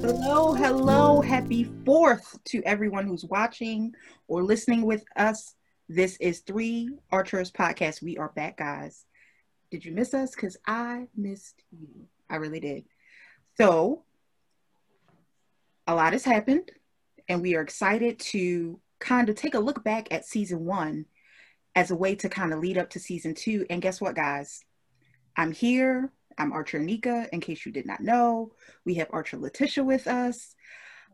Hello, hello, happy fourth to everyone who's watching or listening with us. This is Three Archers Podcast. We are back, guys. Did you miss us? Because I missed you. I really did. So, a lot has happened, and we are excited to kind of take a look back at season one as a way to kind of lead up to season two. And guess what, guys? I'm here I'm Archer Nika, in case you did not know. We have Archer Letitia with us.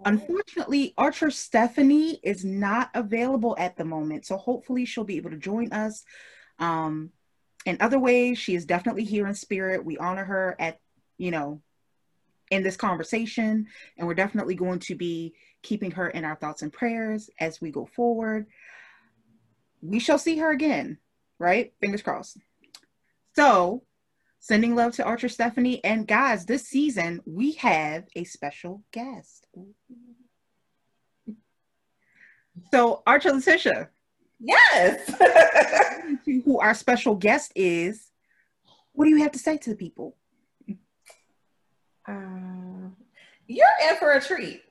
Unfortunately, Archer Stephanie is not available at the moment, so hopefully she'll be able to join us. Um, in other ways, she is definitely here in spirit. We honor her at, you know, in this conversation, and we're definitely going to be keeping her in our thoughts and prayers as we go forward. We shall see her again, right? Fingers crossed. So, Sending love to Archer Stephanie. And guys, this season we have a special guest. So, Archer Letitia. Yes. who our special guest is. What do you have to say to the people? Uh, you're in for a treat.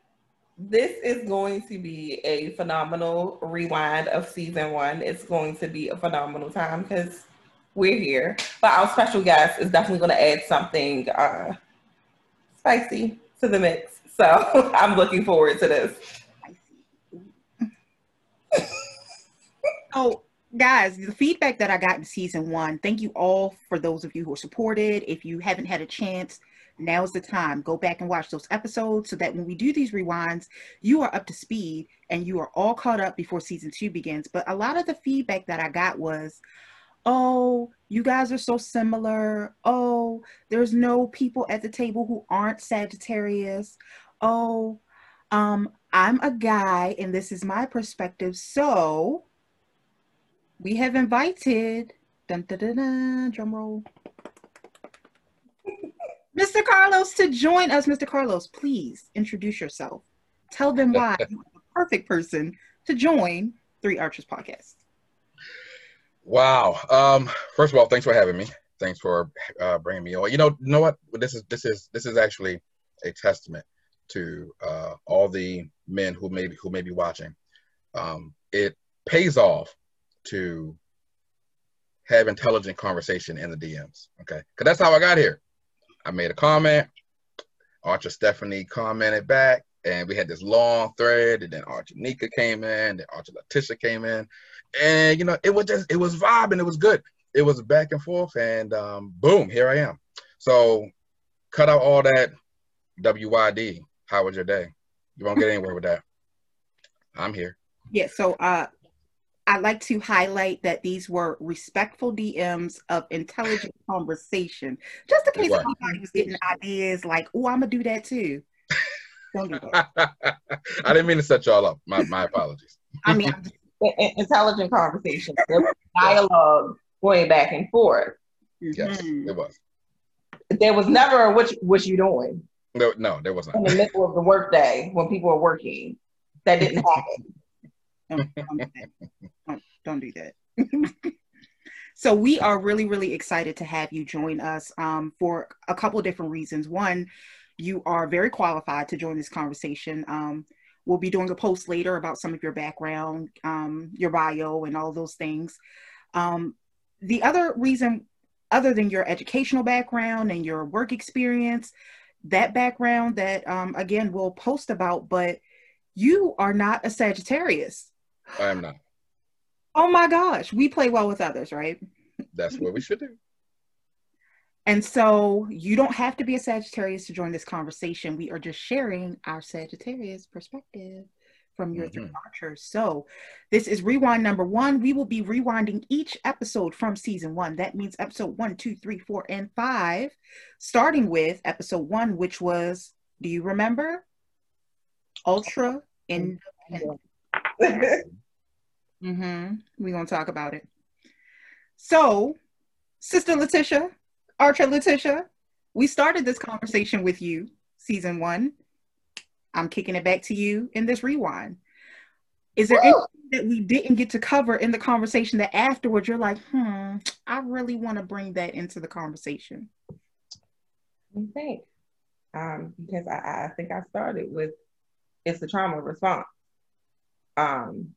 This is going to be a phenomenal rewind of season one. It's going to be a phenomenal time because we're here. But our special guest is definitely going to add something uh, spicy to the mix. So I'm looking forward to this. oh, guys, the feedback that I got in season one, thank you all for those of you who are supported. If you haven't had a chance, now's the time. Go back and watch those episodes so that when we do these rewinds, you are up to speed and you are all caught up before season two begins. But a lot of the feedback that I got was, oh, you guys are so similar. Oh, there's no people at the table who aren't Sagittarius. Oh, um, I'm a guy and this is my perspective. So we have invited, dun, dun, dun, drum roll, Mr. Carlos to join us. Mr. Carlos, please introduce yourself. Tell them why you're the perfect person to join Three Archers podcast. Wow. Um, first of all, thanks for having me. Thanks for uh, bringing me on. You know, you know what? This is this is this is actually a testament to uh, all the men who may be, who may be watching. Um, it pays off to have intelligent conversation in the DMs. Okay, because that's how I got here. I made a comment. Archer Stephanie commented back, and we had this long thread. And then Archer Nika came in. Then Archer Letitia came in, and you know it was just it was vibing it was good it was back and forth and um, boom here i am so cut out all that wyd how was your day you won't get anywhere with that i'm here yeah so uh I'd like to highlight that these were respectful DMs of intelligent conversation. Just in case right. anybody was getting ideas like, oh, I'm gonna do that too. Don't do that. I didn't mean to set y'all up. My my apologies. I mean, intelligent conversation. Dialogue going back and forth. Yes, mm-hmm. it was. There was never a what, what you doing. No, no, there wasn't. In the middle of the workday when people are working. That didn't happen. Don't, don't do that. so we are really, really excited to have you join us um, for a couple different reasons. One, you are very qualified to join this conversation. Um, We'll be doing a post later about some of your background, um, your bio, and all those things. Um, the other reason, other than your educational background and your work experience, that background that, um, again, we'll post about, but you are not a Sagittarius. I am not. Oh my gosh, we play well with others, right? That's what we should do. And so you don't have to be a Sagittarius to join this conversation. We are just sharing our Sagittarius perspective from your mm-hmm. three archers. So this is rewind number one. We will be rewinding each episode from season one. That means episode one, two, three, four, and five, starting with episode one, which was, do you remember? Ultra independent. Mm-hmm. We're gonna talk about it. So, Sister Letitia, Archer Letitia, we started this conversation with you, season one. I'm kicking it back to you in this rewind. Is there anything that we didn't get to cover in the conversation that afterwards you're like, hmm, I really want to bring that into the conversation? I think, um, because I, I think I started with it's the trauma response. Um,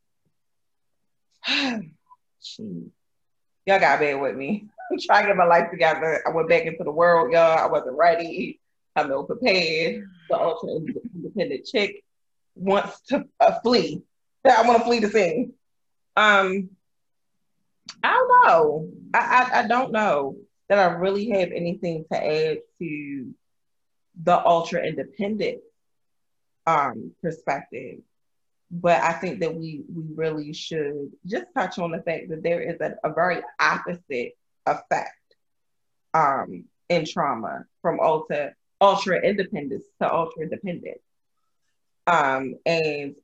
Jeez. Y'all got bad with me. I'm trying to get my life together. I went back into the world, y'all. I wasn't ready. I'm ill prepared. The ultra independent chick wants to uh, flee. I want to flee the scene. Um, I don't know. I, I, I don't know that I really have anything to add to the ultra independent um perspective but I think that we we really should just touch on the fact that there is a, a very opposite effect um, in trauma from ultra ultra independence to ultra dependent. Um, and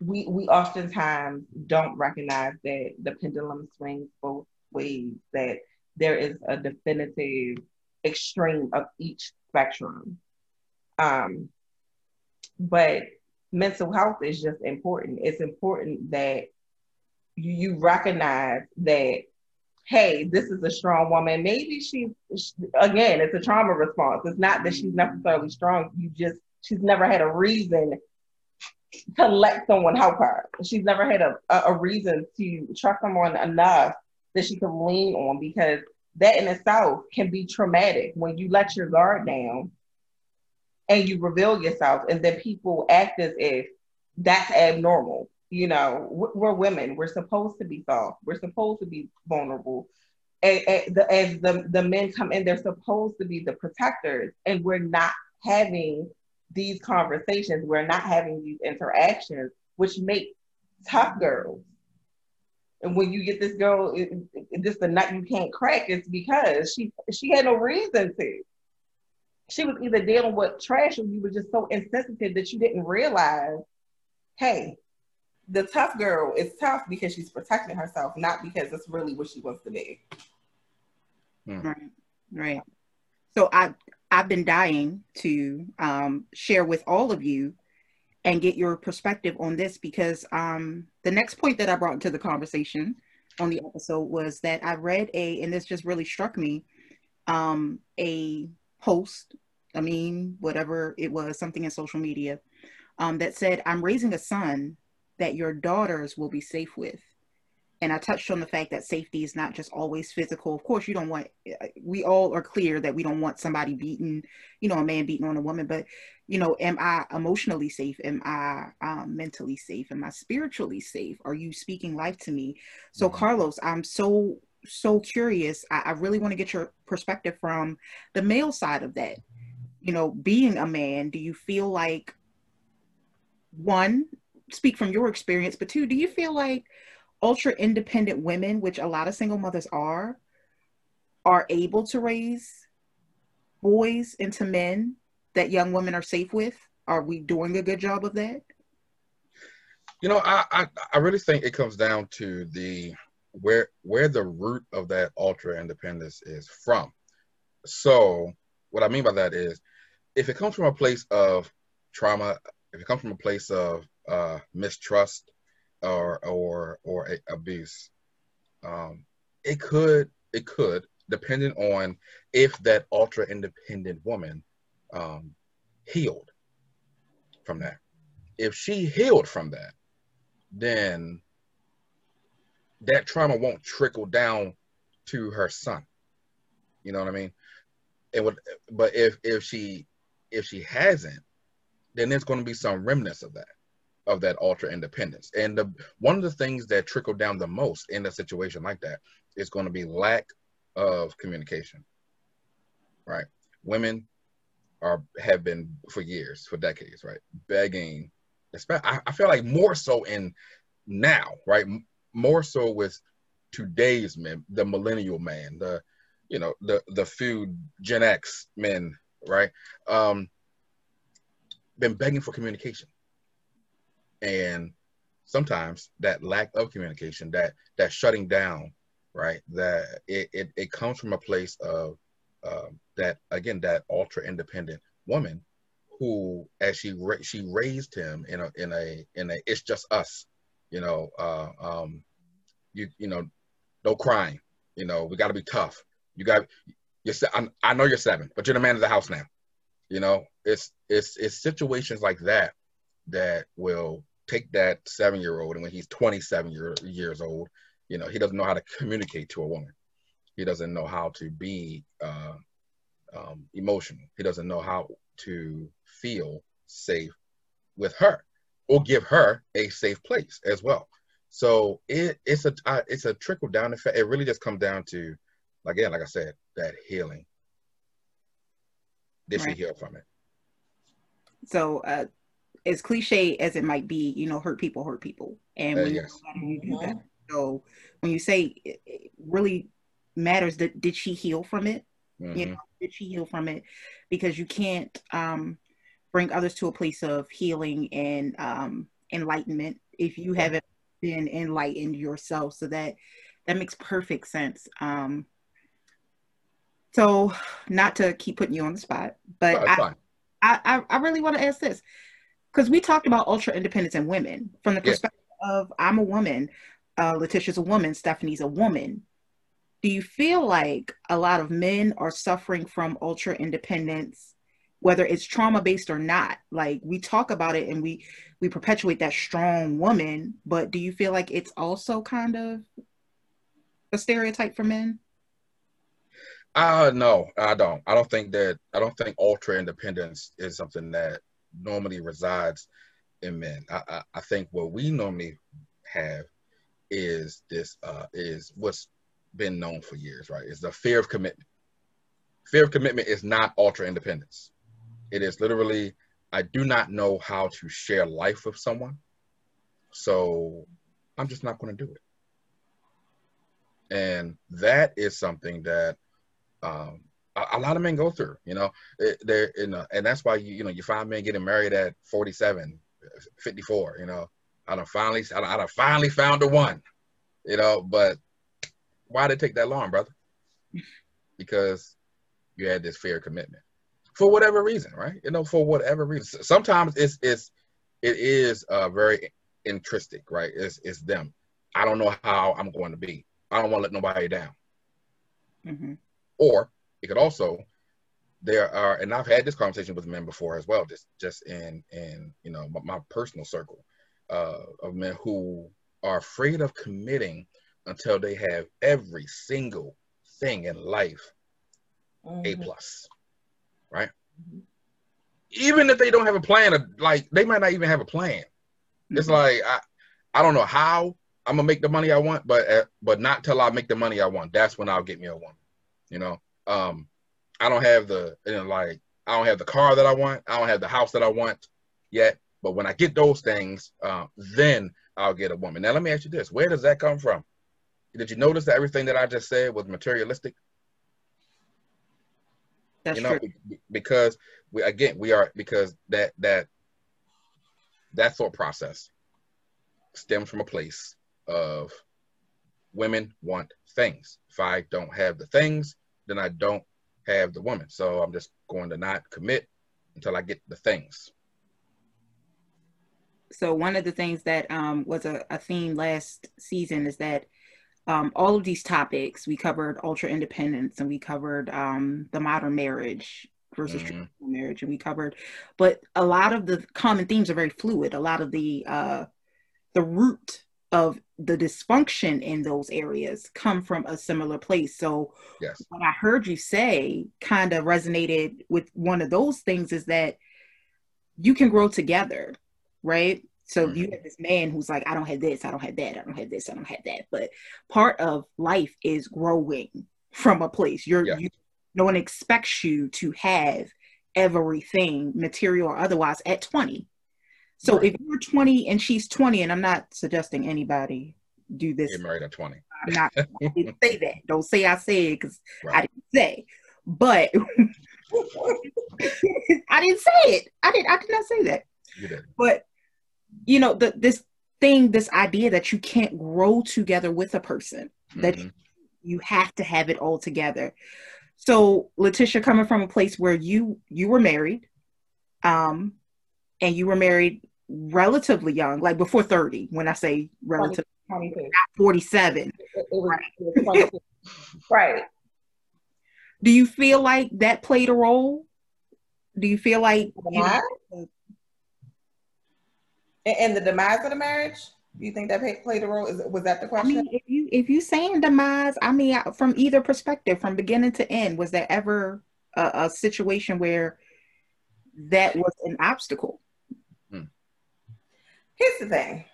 we we oftentimes don't recognize that the pendulum swings both ways, that there is a definitive extreme of each spectrum. Um, but mental health is just important. It's important that you, recognize that, hey, this is a strong woman. Maybe she's, again, it's a trauma response. It's not that she's necessarily strong. You just, she's never had a reason to let someone help her. She's never had a, a, reason to trust someone enough that she can lean on because that in itself can be traumatic when you let your guard down and you reveal yourself and then people act as if that's abnormal. You know we're women. We're supposed to be soft. We're supposed to be vulnerable. As, as the, the men come in they're supposed to be the protectors and we're not having these conversations. We're not having these interactions which make tough girls. And when you get this girl it, this the nut you can't crack it's because she she had no reason to she was either dealing with trash or you were just so insensitive that you didn't realize, hey, the tough girl is tough because she's protecting herself, not because it's really what she wants to be. Hmm. Right, right. So I I've been dying to um, share with all of you and get your perspective on this because um, the next point that I brought into the conversation on the episode was that I read a, and this just really struck me, um, a post, I mean, whatever it was, something in social media, um, that said, I'm raising a son that your daughters will be safe with. And I touched on the fact that safety is not just always physical. Of course, you don't want, we all are clear that we don't want somebody beating, you know, a man beating on a woman. But, you know, am I emotionally safe? Am I um, mentally safe? Am I spiritually safe? Are you speaking life to me? So, mm-hmm. Carlos, I'm so so curious. I, I really want to get your perspective from the male side of that. You know, being a man, do you feel like one, speak from your experience, but two, do you feel like ultra independent women, which a lot of single mothers are, are able to raise boys into men that young women are safe with? Are we doing a good job of that? You know, I, I, I really think it comes down to the where where the root of that ultra independence is from. So what I mean by that is if it comes from a place of trauma, if it comes from a place of uh, mistrust or or or abuse, um, it could it could depending on if that ultra independent woman um, healed from that. If she healed from that, then that trauma won't trickle down to her son. You know what I mean? It would, but if if she if she hasn't, then there's going to be some remnants of that of that ultra independence. And the one of the things that trickle down the most in a situation like that is going to be lack of communication. Right? Women are have been for years, for decades, right, begging. I, I feel like more so in now, right? More so with today's men, the millennial man, the you know the the few Gen X men, right? Um, been begging for communication, and sometimes that lack of communication, that that shutting down, right? That it it, it comes from a place of um, that again that ultra independent woman who as she ra- she raised him in a in a in a it's just us You know, uh, um, you you know, no crying. You know, we got to be tough. You got you're. I, I know you're seven, but you're the man of the house now. You know, it's it's it's situations like that that will take that seven year old, and when he's 27 year, years old, you know, he doesn't know how to communicate to a woman. He doesn't know how to be uh, um, emotional. He doesn't know how to feel safe with her or give her a safe place as well. So it, it's a uh, it's a trickle down effect. It really just comes down to, again, like I said, that healing. Did right. she heal from it? So, uh, as cliche as it might be, you know, hurt people hurt people, and uh, when yes. you do that, so when you say it, it really matters that did she heal from it? Mm-hmm. You know, did she heal from it? Because you can't um, bring others to a place of healing and um, enlightenment if you haven't been enlightened yourself. So that that makes perfect sense. Um, so not to keep putting you on the spot, but I, I, I really want to ask this because we talked about ultra independence and women from the perspective yeah. of I'm a woman, uh, Letitia's a woman, Stephanie's a woman do you feel like a lot of men are suffering from ultra independence whether it's trauma based or not like we talk about it and we we perpetuate that strong woman but do you feel like it's also kind of a stereotype for men uh no i don't i don't think that i don't think ultra independence is something that normally resides in men i i, I think what we normally have is this uh is what's been known for years, right? Is the fear of commitment. Fear of commitment is not ultra independence. It is literally, I do not know how to share life with someone. So I'm just not going to do it. And that is something that um, a, a, lot of men go through, you know, they're, you know, and that's why you, you know, you find men getting married at 47, 54, you know, I don't finally, I don't, I finally found the one, you know, but why did it take that long, brother? Because you had this fear commitment for whatever reason, right? You know, for whatever reason. Sometimes it's it's it is uh, very intrinsic, right? It's it's them. I don't know how I'm going to be. I don't want to let nobody down. Mm-hmm. Or it could also there are, and I've had this conversation with men before as well, just just in in you know my, my personal circle uh, of men who are afraid of committing until they have every single thing in life mm-hmm. a plus right? Mm-hmm. even if they don't have a plan of, like they might not even have a plan. Mm-hmm. it's like i i don't know how i'm gonna make the money i want but uh, but not till i make the money i want. That's when i'll get me a woman you know? Um i don't have the you know like i don't have the car that i want. I don't have the house that i want yet. But when i get those things uh, then i'll get a woman. Now let me ask you this. Where does that come from? Did you notice that everything that I just said was materialistic? That's you know, true. because we again we are because that that that thought process stems from a place of women want things. If I don't have the things, then I don't have the woman. So I'm just going to not commit until I get the things. So one of the things that um, was a, a theme last season is that um, all of these topics. We covered ultra independence and we covered um, the modern marriage versus mm-hmm. traditional marriage, and we covered, but a lot of the common themes are very fluid. A lot of the uh, the root of the dysfunction in those areas come from a similar place. So yes. what I heard you say kind of resonated with one of those things is that you can grow together, right? So mm-hmm. you have this man who's like, I don't have this, I don't have that, I don't have this, I don't have that. But part of life is growing from a place. You're yeah. you, no one expects you to have everything, material or otherwise, at 20. So right. if you're 20 and she's 20, and I'm not suggesting anybody do this. You're married at 20. I'm not I didn't say that. Don't say I said because right. I didn't say. But I didn't say it. I did I did not say that. You did. But you know, the, this thing, this idea that you can't grow together with a person, mm-hmm. that you have to have it all together. So Letitia, coming from a place where you you were married, um, and you were married relatively young, like before 30, when I say relatively 47. right. right. Do you feel like that played a role? Do you feel like you know, and the demise of the marriage? Do you think that played a role? Is, was that the question? I mean, if you if you saying demise, I mean, from either perspective, from beginning to end, was there ever a, a situation where that was an obstacle? Hmm. Here's the thing: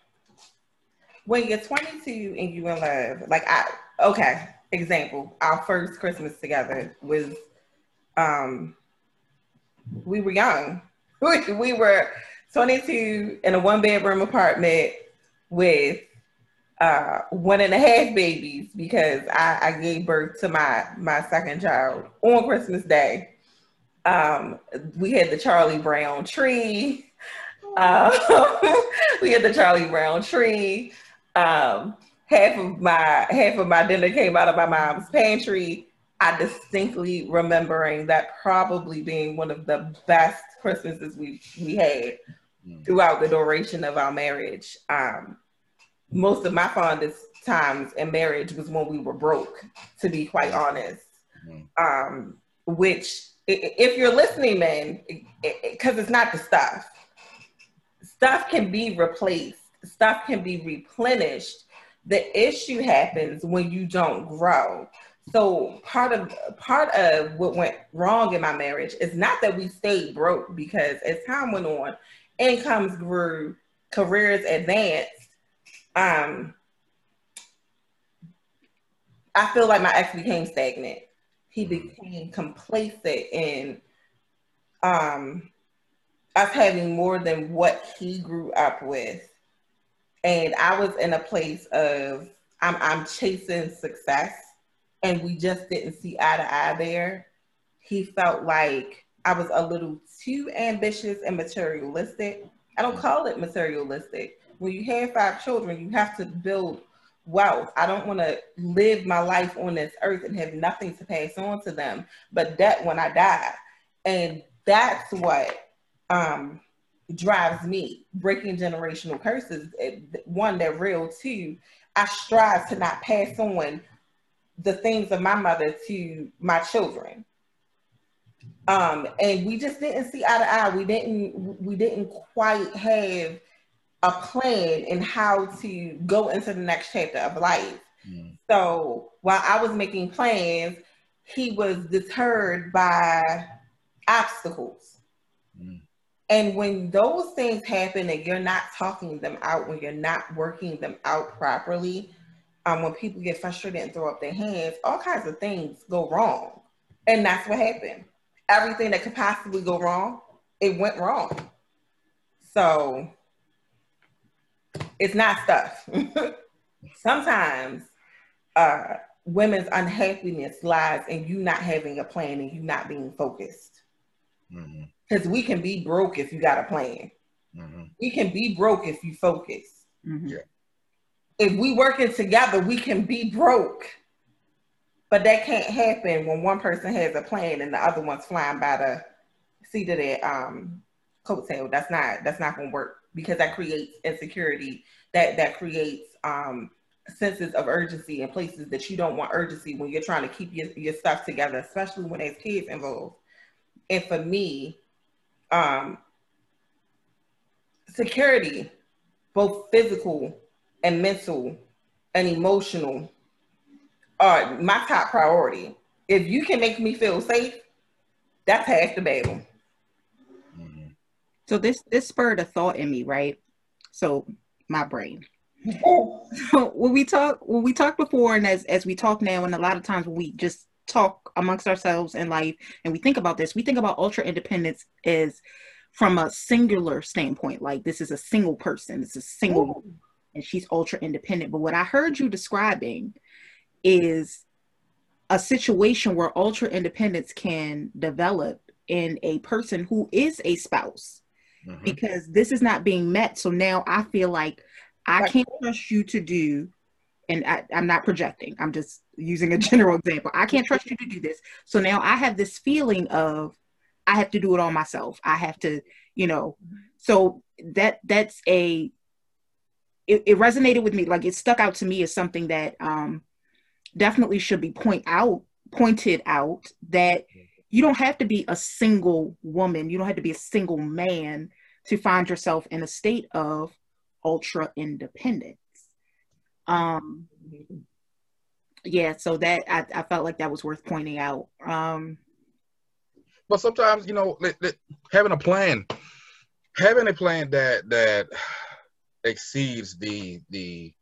when you're 22 and you in love, like I, okay, example, our first Christmas together was, um, we were young. We, we were 22 in a one bedroom apartment with uh, one and a half babies because I, I, gave birth to my my second child on Christmas Day. Um, we had the Charlie Brown tree. Uh, we had the Charlie Brown tree. Um, half of my half of my dinner came out of my mom's pantry. I distinctly remembering that probably being one of the best Christmases we we had. Throughout the duration of our marriage. Um, most of my fondest times in marriage was when we were broke, to be quite honest. Mm. Um, which, if you're listening, man, because it's not the stuff, stuff can be replaced, stuff can be replenished. The issue happens when you don't grow. So part of part of what went wrong in my marriage is not that we stayed broke because as time went on, incomes grew, careers advanced, um, I feel like my ex became stagnant. He mm-hmm. became complacent in um, us having more than what he grew up with. And I was in a place of I'm, I'm chasing success, and we just didn't see eye to eye there. He felt like I was a little too ambitious and materialistic. I don't call it materialistic when you have five children, you have to build wealth. I don't want to live my life on this earth and have nothing to pass on to them, but debt when I die. And that's what um, drives me breaking generational curses. One, they're real. Two, I strive to not pass on the things of my mother to my children. Um, and we just didn't see eye to eye. We didn't. We didn't quite have a plan in how to go into the next chapter of life. Mm. So while I was making plans, he was deterred by obstacles. Mm. And when those things happen and you're not talking them out, when you're not working them out properly, um, when people get frustrated and throw up their hands, all kinds of things go wrong. And that's what happened. Everything that could possibly go wrong, it went wrong. So it's not stuff. Sometimes uh, women's unhappiness lies in you not having a plan and you not being focused. Because mm-hmm. we can be broke if you got a plan. Mm-hmm. We can be broke if you focus. Mm-hmm. Yeah. If we working together, we can be broke. But that can't happen when one person has a plan and the other one's flying by the seat of their um, coattail. That's not that's not gonna work because that creates insecurity that that creates um, senses of urgency in places that you don't want urgency when you're trying to keep your, your stuff together especially when there's kids involved and for me um, security both physical and mental and emotional are my top priority if you can make me feel safe that's half the battle so this this spurred a thought in me, right? So my brain. so when we talk when we talked before and as as we talk now and a lot of times when we just talk amongst ourselves in life and we think about this, we think about ultra independence as from a singular standpoint, like this is a single person, it's a single Ooh. and she's ultra independent. But what I heard you describing is a situation where ultra independence can develop in a person who is a spouse mm-hmm. because this is not being met. So now I feel like I can't trust you to do, and I, I'm not projecting, I'm just using a general example. I can't trust you to do this. So now I have this feeling of I have to do it all myself. I have to, you know, so that that's a it, it resonated with me like it stuck out to me as something that um definitely should be point out pointed out that you don't have to be a single woman. You don't have to be a single man to find yourself in a state of ultra independence. Um yeah so that I, I felt like that was worth pointing out. Um but sometimes you know having a plan having a plan that that exceeds the the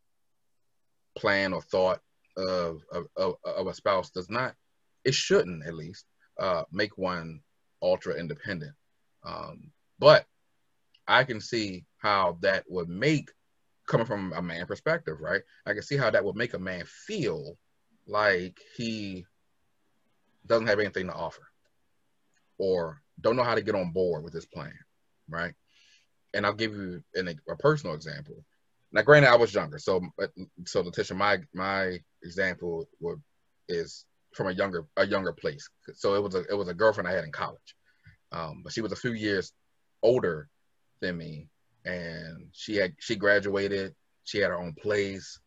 plan or thought of of, of a spouse does not it shouldn't at least uh, make one ultra independent. Um, but i can see how that would make coming from a man perspective right? I can see how that would make a man feel like he doesn't have anything to offer or don't know how to get on board with this plan right? And I'll give you an, a personal example. Now, granted, I was younger, so so Letitia, my my example would, is from a younger a younger place. So it was a it was a girlfriend I had in college, um, but she was a few years older than me, and she had she graduated. She had her own place.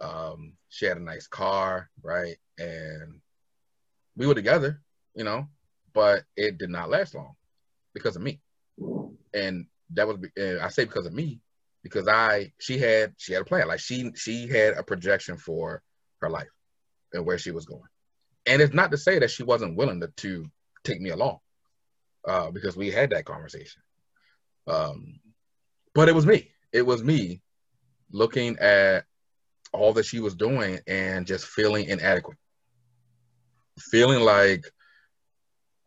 Um, she had a nice car, right? And we were together, you know, but it did not last long because of me. And that was uh, I say because of me because I she had she had a plan. Like she she had a projection for her life and where she was going. And it's not to say that she wasn't willing to, to take me along uh, because we had that conversation. Um, but it was me. It was me looking at all that she was doing and just feeling inadequate. Feeling like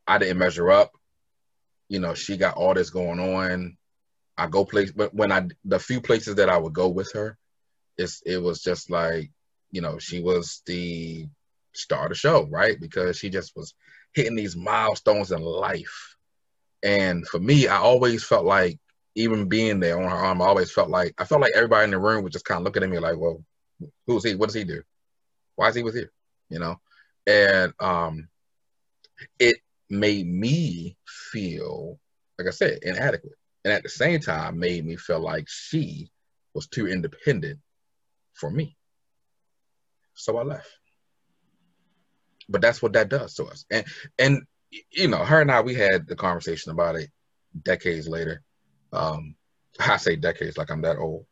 I didn't measure up. You know she got all this going on I go place, but when I the few places that I would go with her, it's it was just like you know she was the star of the show, right? Because she just was hitting these milestones in life, and for me, I always felt like even being there on her arm, I always felt like I felt like everybody in the room was just kind of looking at me like, well, who's he? What does he do? Why is he with here? You know, and um, it made me feel like I said inadequate and at the same time made me feel like she was too independent for me. So I left. But that's what that does to us. And and you know, her and I we had the conversation about it decades later. Um I say decades like I'm that old.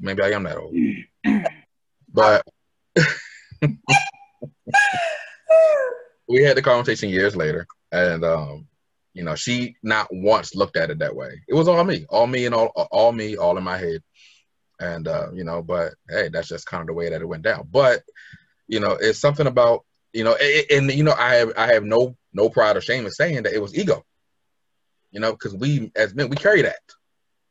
Maybe I am that old. but we had the conversation years later and um you know, she not once looked at it that way. It was all me, all me and all all me, all in my head. And uh, you know, but hey, that's just kind of the way that it went down. But you know, it's something about you know, and, and you know, I have I have no no pride or shame in saying that it was ego. You know, because we as men we carry that.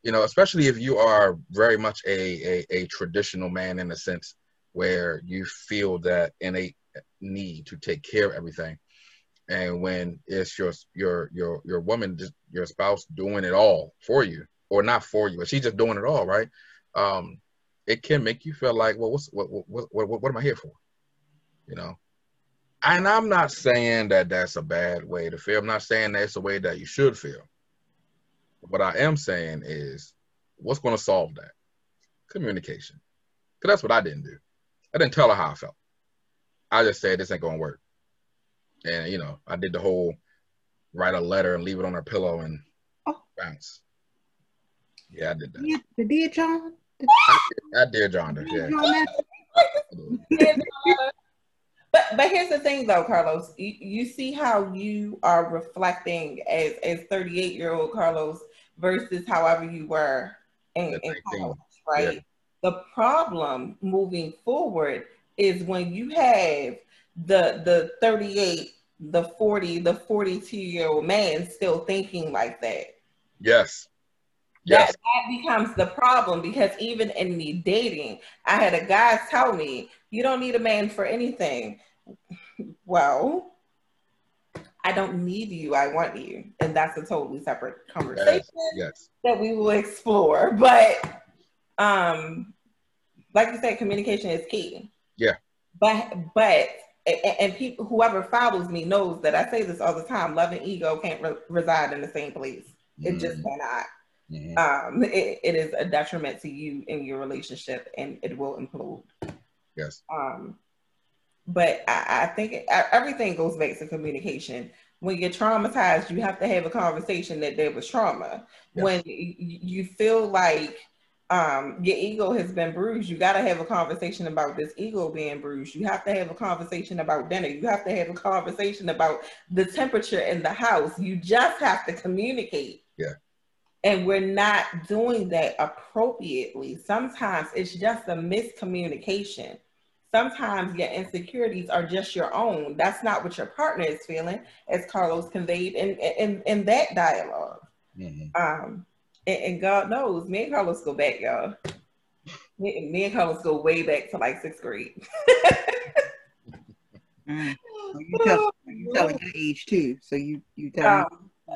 You know, especially if you are very much a, a a traditional man in a sense where you feel that innate need to take care of everything and when it's your your your your woman just your spouse doing it all for you or not for you but she's just doing it all right? Um it can make you feel like well what's what what what, what, am i here for? You know? And i'm not saying that that's a bad way to feel. I'm not saying that's the way that you should feel. What i am saying is what's going to solve that? Communication. Because that's what i didn't do. I didn't tell her how i felt. I just said this ain't going to work and you know, I did the whole write a letter and leave it on her pillow and oh. bounce. Yeah, I did that. Yeah, the dear John. I, I did John. Yeah. but but here's the thing though, Carlos. You, you see how you are reflecting as as 38 year old Carlos versus however you were in, in college, right? Yeah. The problem moving forward is when you have the the 38 the 40 the 42 year old man still thinking like that yes yes that, that becomes the problem because even in me dating i had a guy tell me you don't need a man for anything well I don't need you, I want you. And that's a totally separate conversation yes, yes. that we will explore. But um like you said, communication is key. Yeah. But but and, and people, whoever follows me knows that I say this all the time. Love and ego can't re- reside in the same place. It mm. just cannot. mm-hmm. um, it, it is a detriment to you in your relationship and it will implode. Yes. Um, but I, I think it, everything goes back to communication. When you're traumatized, you have to have a conversation that there was trauma. Yes. When you feel like um, your ego has been bruised, you got to have a conversation about this ego being bruised. You have to have a conversation about dinner. You have to have a conversation about the temperature in the house. You just have to communicate. Yeah. And we're not doing that appropriately. Sometimes it's just a miscommunication. Sometimes your insecurities are just your own. That's not what your partner is feeling, as Carlos conveyed in, in, in that dialog mm-hmm. Um, and, and, God knows, me and Carlos go back, y'all. Me, me and Carlos go way back to like sixth grade. mm. you tell, you telling your age too, so you you tell um, me.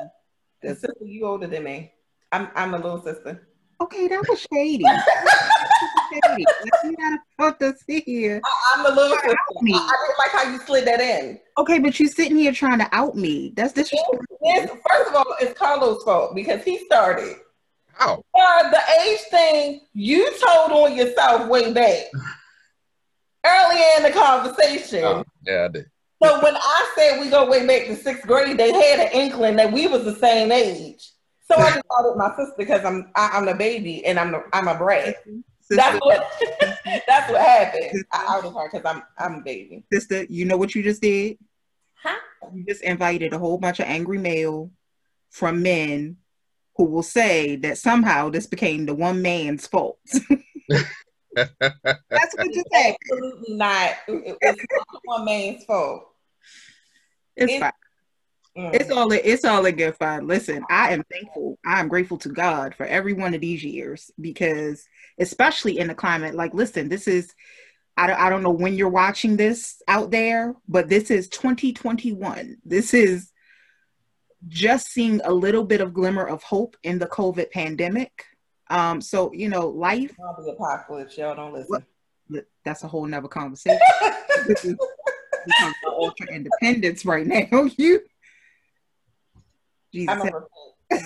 Sister, you older than me. I'm I'm a little sister. Okay, that was shady. shady. you gotta put this here. I'm a little sister. Me. I, I didn't like how you slid that in. Okay, but you're sitting here trying to out me. That's disrespectful. First of all, it's Carlos' fault because he started. How? Uh, the age thing you told on yourself way back earlier in the conversation. Oh, yeah, I did. So when I said we go way back to sixth grade, they had an inkling that we was the same age. So I just called it my sister because I'm I, am i am the baby and I'm the, I'm a brat. That's what that's what happened. I outed her because I'm I'm a baby. Sister, you know what you just did? Huh? You just invited a whole bunch of angry mail from men who will say that somehow this became the one man's fault. That's what you say. Absolutely not. It's not one man's fault. It's, it's fine. Mm. It's all it's all a good fun. Listen, I am thankful. I am grateful to God for every one of these years because, especially in the climate, like, listen, this is. I don't, I don't know when you're watching this out there, but this is 2021. This is just seeing a little bit of glimmer of hope in the COVID pandemic. Um, so you know, life. The apocalypse, y'all don't listen. Well, that's a whole nother conversation. ultra independence right now. You, Jesus. but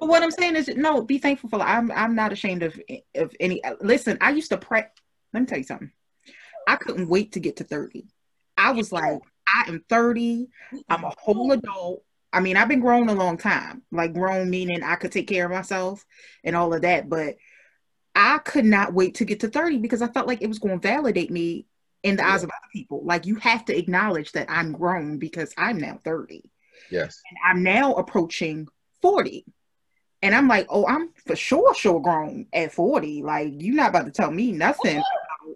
what I'm saying is, no, be thankful for. I'm I'm not ashamed of of any. Listen, I used to pray. Let me tell you something. I couldn't wait to get to 30. I was like, I am 30. I'm a whole adult. I mean, I've been grown a long time, like grown meaning I could take care of myself and all of that. But I could not wait to get to 30 because I felt like it was going to validate me in the yeah. eyes of other people. Like you have to acknowledge that I'm grown because I'm now 30. Yes. And I'm now approaching 40. And I'm like, oh, I'm for sure, sure grown at 40. Like, you're not about to tell me nothing.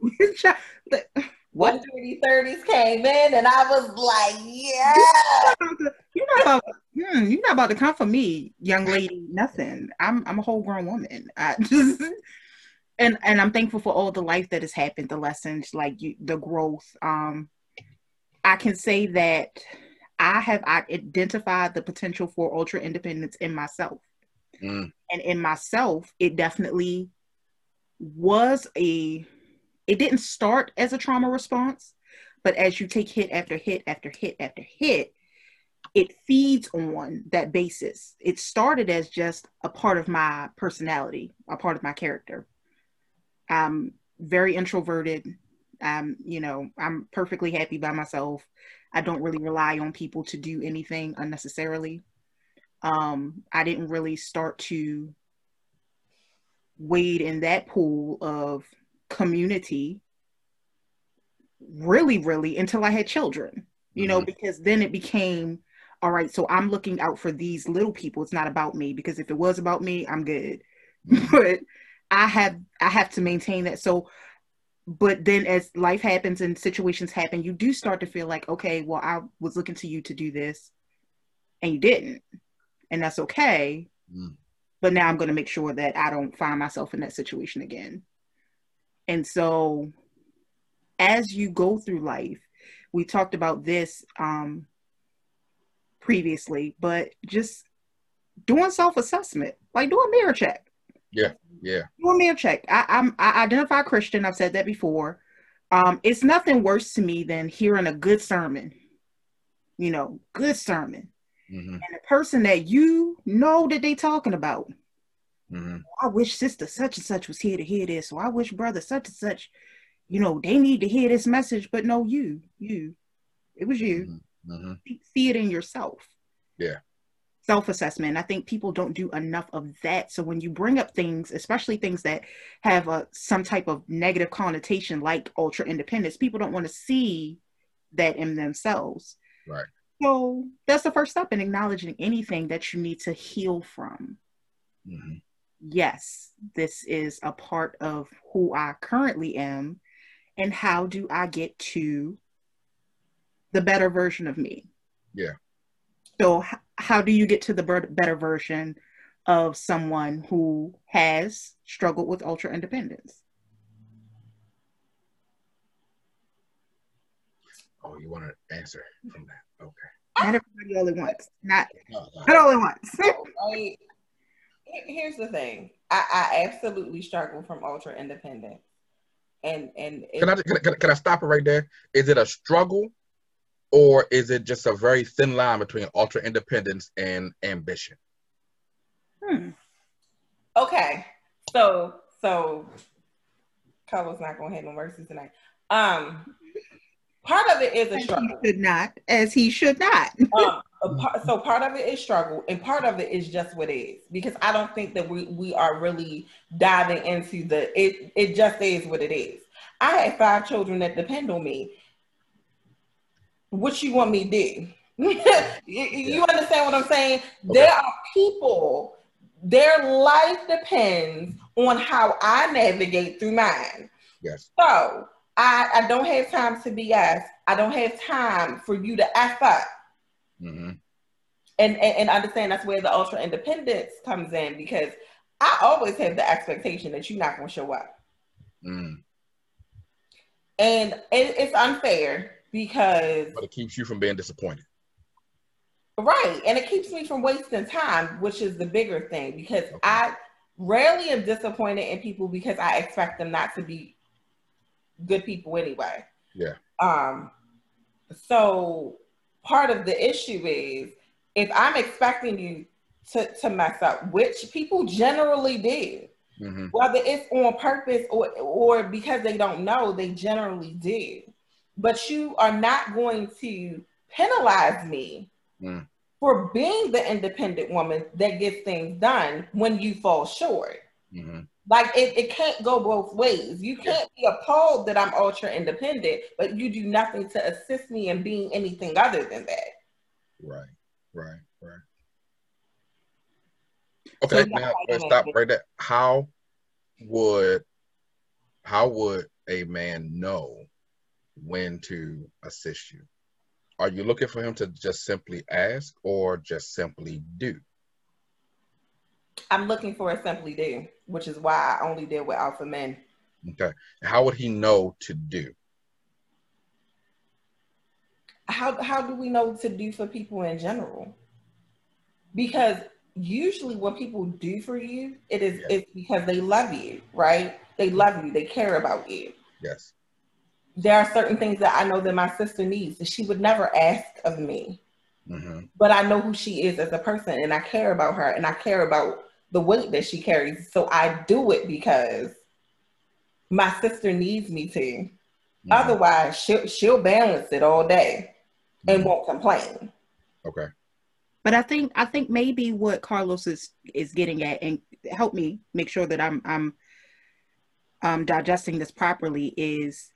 what 30 30s came in and I was like, yeah. You're not about hmm, you're not about to come for me, young lady. Nothing. I'm I'm a whole grown woman. I just and and I'm thankful for all the life that has happened, the lessons, like you, the growth. Um, I can say that I have identified the potential for ultra independence in myself, mm. and in myself, it definitely was a it didn't start as a trauma response, but as you take hit after hit after hit after hit, it feeds on that basis. It started as just a part of my personality, a part of my character. I'm very introverted. Um, you know, I'm perfectly happy by myself. I don't really rely on people to do anything unnecessarily. Um, I didn't really start to wade in that pool of community really, really until I had children, you mm-hmm. know, because then it became all right, so I'm looking out for these little people. It's not about me because if it was about me, I'm good. Mm-hmm. but I have I have to maintain that. So but then as life happens and situations happen, you do start to feel like, okay, well, I was looking to you to do this and you didn't. And that's okay. Mm. But now I'm going to make sure that I don't find myself in that situation again. And so as you go through life, we talked about this um, previously, but just doing self-assessment, like do a mirror check. Yeah, yeah. Do a mirror check. I, I'm I identify Christian. I've said that before. Um, it's nothing worse to me than hearing a good sermon. You know, good sermon, Mm-hmm. and the person that you know that they talking about Mm-hmm. i wish sister such and such was here to hear this or i wish brother such and such you know they need to hear this message but no you you it was you Mm-hmm. See- see it in yourself Yeah. self-assessment i think people don't do enough of that so when you bring up things especially things that have a some type of negative connotation like ultra independence people don't want to see that in themselves Right. so that's the first step in acknowledging anything that you need to heal from Mm-hmm. Yes, this is a part of who I currently am, and how do I get to the better version of me? Yeah. So, h- how do you get to the ber- better version of someone who has struggled with ultra independence? Oh, you want to answer from that? Okay. Not everybody all at once. Not oh, No, no. not all at once. Oh, right. Here- Here's the thing. I, I absolutely struggle from ultra independent. And and it- Can I, can, I- can, I- stop it right there? Is it a struggle or is it just a very thin line between ultra independence and ambition? Hmm. okay. So so Carlos not gonna have no mercy tonight. Um part of it is a As he struggle. should not, as he should not. um, a so part of it is struggle, and part of it is just what is. Because I don't think that we we are really diving into the it. It just is what it is. I have five children that depend on me. What you want me to do? you, you understand what I'm saying? There are people. Their life depends on how I navigate through mine. Yes. So I, I don't have time to BS. I don't have time for you to F up Mm-hmm. and, and and understand that's where the ultra independence comes in because I always have the expectation that you're not going to show up, Mm. and it, it's unfair because But it keeps you from being disappointed. right, and it keeps me from wasting time, which is the bigger thing because I rarely am disappointed in people because I expect them not to be good people anyway. Yeah. Um. So part of the issue is if I'm expecting you to, to mess up, which people generally do, Mm-hmm. whether it's on purpose or or because they don't know, they generally do. But you are not going to penalize me Mm. for being the independent woman that gets things done when you fall short. Mm-hmm. Like it, it can't go both ways. You can't be appalled that I'm ultra independent, but you do nothing to assist me in being anything other than that. Right. Right. Right. Okay. So, now let's stop right there. How would how would a man know when to assist you? Are you looking for him to just simply ask or just simply do? I'm looking for a simply do, which is why I only deal with alpha men. Okay. How would he know to do? how how do we know to do for people in general? Because usually when people do for you, it is Yeah. it's because they love you, right? They love you, they care about you. Yes. There are certain things that I know that my sister needs that she would never ask of me. Mm-hmm. But I know who she is as a person and I care about her and I care about the weight that she carries. So I do it because my sister needs me to. Mm-hmm. Otherwise, she'll she'll balance it all day and Mhm. won't complain. Okay. But I think I think maybe what Carlos is is getting at, and help me make sure that I'm I'm um, digesting this properly, is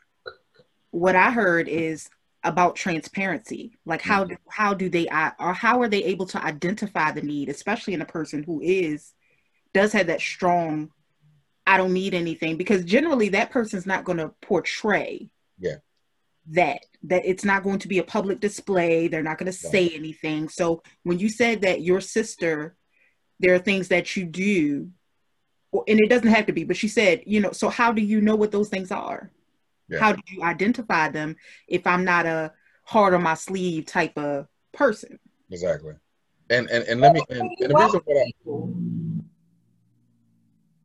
what I heard is about transparency. Like how do, how do they i- or how are they able to identify the need, especially in a person who is does have that strong I don't need anything because generally that person's not going to portray Yeah. that that it's not going to be a public display they're not going to say anything so when you said that your sister there are things that you do and it doesn't have to be but she said you know so how do you know what those things are Yeah. how do you identify them if i'm not a hard on my sleeve type of person Exactly. And and, and let me and, and the reason why I,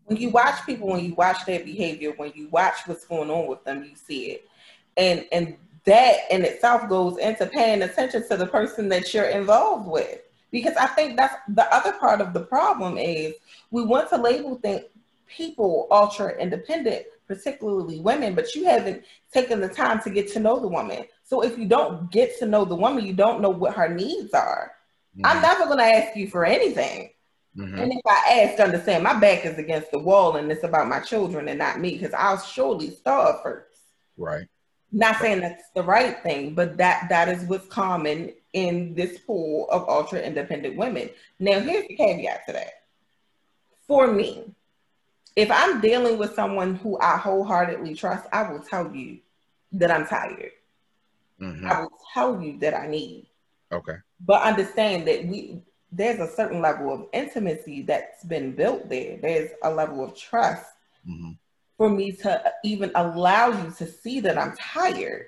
when you watch people, when you watch their behavior, when you watch what's going on with them, you see it. And and that in itself goes into paying attention to the person that you're involved with. Because I think that's the other part of the problem is we want to label things people ultra independent, particularly women, but you haven't taken the time to get to know the woman. So if you don't get to know the woman, you don't know what her needs are. Mm-hmm. I'm never going to ask you for anything. Mm-hmm. And if I ask, understand my back is against the wall and it's about my children and not me, because I'll surely starve first. Right. Not saying that's the right thing, but that that is what's common in this pool of ultra independent women. Now, here's the caveat to that. For me, if I'm dealing with someone who I wholeheartedly trust, I will tell you that I'm tired. Mm-hmm. I will tell you that I need. Okay. But understand that we there's a certain level of intimacy that's been built there. There's a level of trust mm-hmm. for me to even allow you to see that I'm tired.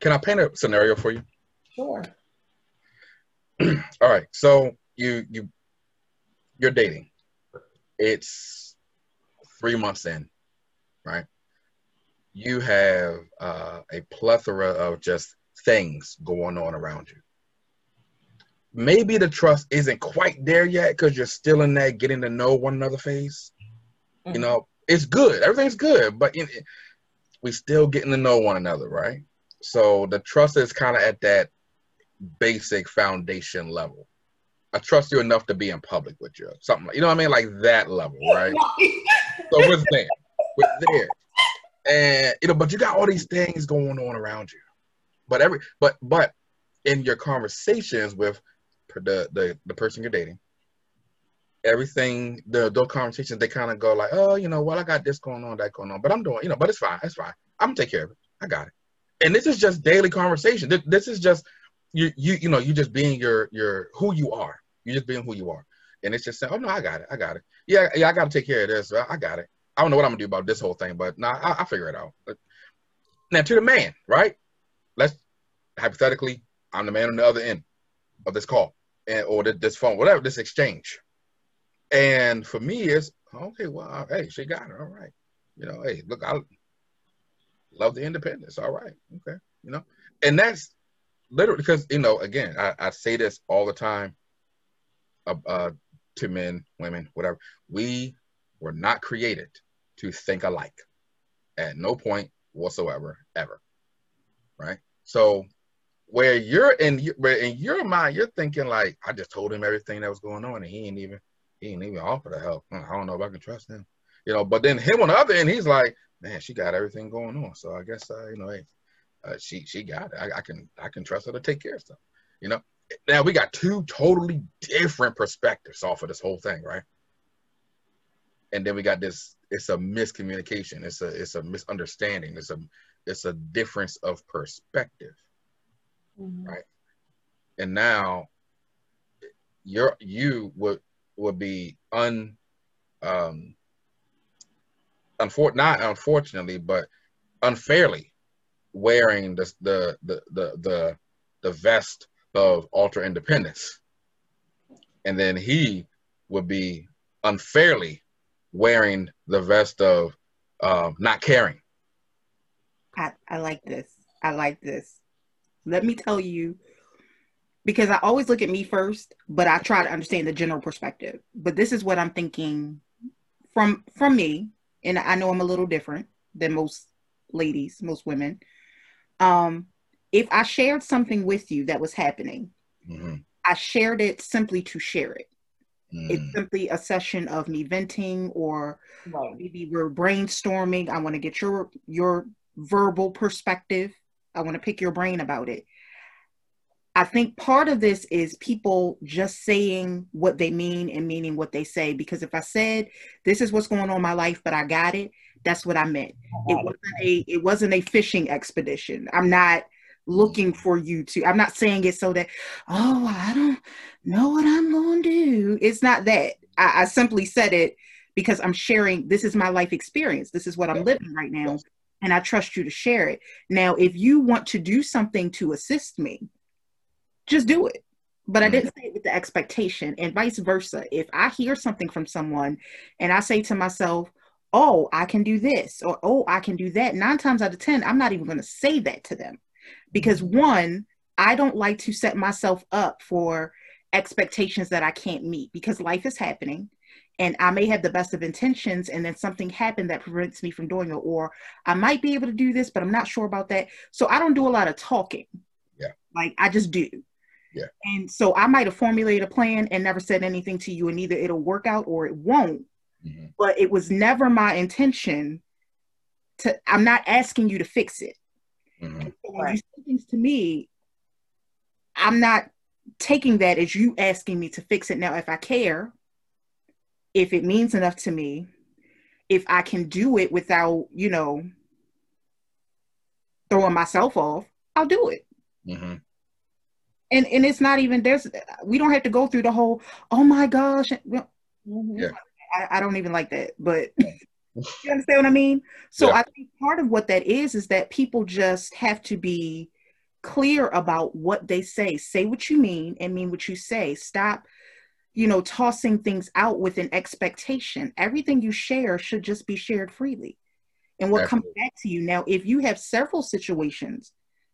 Can I paint a scenario for you? Sure. All right. So you you you're dating. It's three months in, right? You have uh, a plethora of just things going on around you. Maybe the trust isn't quite there yet because you're still in that getting to know one another phase. Mm-hmm. You know, it's good. Everything's good, but in, we still getting to know one another, right? So the trust is kind of at that basic foundation level. I trust you enough to be in public with you. Something like, you know what I mean? Like that level, right? so we're there? we're there? And you know, but you got all these things going on around you. But every but but in your conversations with the the, the person you're dating, everything the those conversations they kind of go like, oh, you know, well, I got this going on, that going on, but I'm doing, you know, but it's fine, it's fine. I'm gonna take care of it. I got it. And this is just daily conversation. This, is just you you you know you just being your your who you are. You're just being who you are, and it's just saying, oh no, I got it, I got it. Yeah, yeah, I got to take care of this. I got it. I don't know what I'm gonna do about this whole thing, but nah, I, will figure it out. But now to the man, right? Let's hypothetically, I'm the man on the other end of this call, and or this phone, whatever this exchange. And for me, it's okay. Well, hey, she got it. All right. You know, hey, look, I love the independence. All right, okay. You know, and that's literally because you know again I, I say this all the time uh, uh, to men women whatever we were not created to think alike at no point whatsoever ever right so where you're in where in your mind you're thinking like i just told him everything that was going on and he ain't even he ain't even offer to help i don't know if i can trust him you know but then him on the other end he's like man she got everything going on so i guess uh, you know hey uh, she she got it. I, I, can I can trust her to take care of stuff. You know. Now we got two totally different perspectives off of this whole thing, right? And then we got this. It's a miscommunication. It's a it's a misunderstanding. It's a it's a difference of perspective, mm-hmm. right? And now, you're you would would be un um unfor- not unfortunately, but unfairly wearing the the the the the, the vest of ultra independence, and then he would be unfairly wearing the vest of um, not caring. I, I like this. I like this. Let me tell you, because I always look at me first, but I try to understand the general perspective. But this is what I'm thinking from from me, and I know I'm a little different than most ladies, most women um, if I shared something with you that was happening, mm-hmm. I shared it simply to share it. Mm. It's simply a session of me venting, or right. maybe we're brainstorming. I want to get your your verbal perspective. I want to pick your brain about it. I think part of this is people just saying what they mean and meaning what they say. Because if I said, "This is what's going on in my life," but I got it, that's what I meant. It wasn't a it wasn't a fishing expedition. I'm not looking for you to I'm not saying it so that oh I don't know what I'm going to do. It's not that. I, I simply said it because I'm sharing this is my life experience. This is what I'm living right now. And I trust you to share it. Now, if you want to do something to assist me, just do it. But I mm-hmm. didn't say it with the expectation, and vice versa. If I hear something from someone and I say to myself, oh, I can do this or oh, I can do that. Nine times out of 10, I'm not even going to say that to them because mm-hmm. one, I don't like to set myself up for expectations that I can't meet because life is happening and I may have the best of intentions and then something happened that prevents me from doing it or I might be able to do this but I'm not sure about that. So I don't do a lot of talking. Yeah. Like I just do. Yeah. And so I might have formulated a plan and never said anything to you and either it'll work out or it won't. Mm-hmm. But it was never my intention to I'm not asking you to fix it. Mm-hmm. When you say things to me, I'm not taking that as you asking me to fix it. Now, if I care, if it means enough to me, if I can do it without, you know, throwing myself off, I'll do it. Mm-hmm. And and it's not even there's we don't have to go through the whole oh my gosh Yeah. I, I don't even like that but you understand what I mean so Yeah. I think part of what that is is that people just have to be clear about what they say say what you mean and mean what you say stop you know tossing things out with an expectation everything you share should just be shared freely and what comes Absolutely. back to you now if you have several situations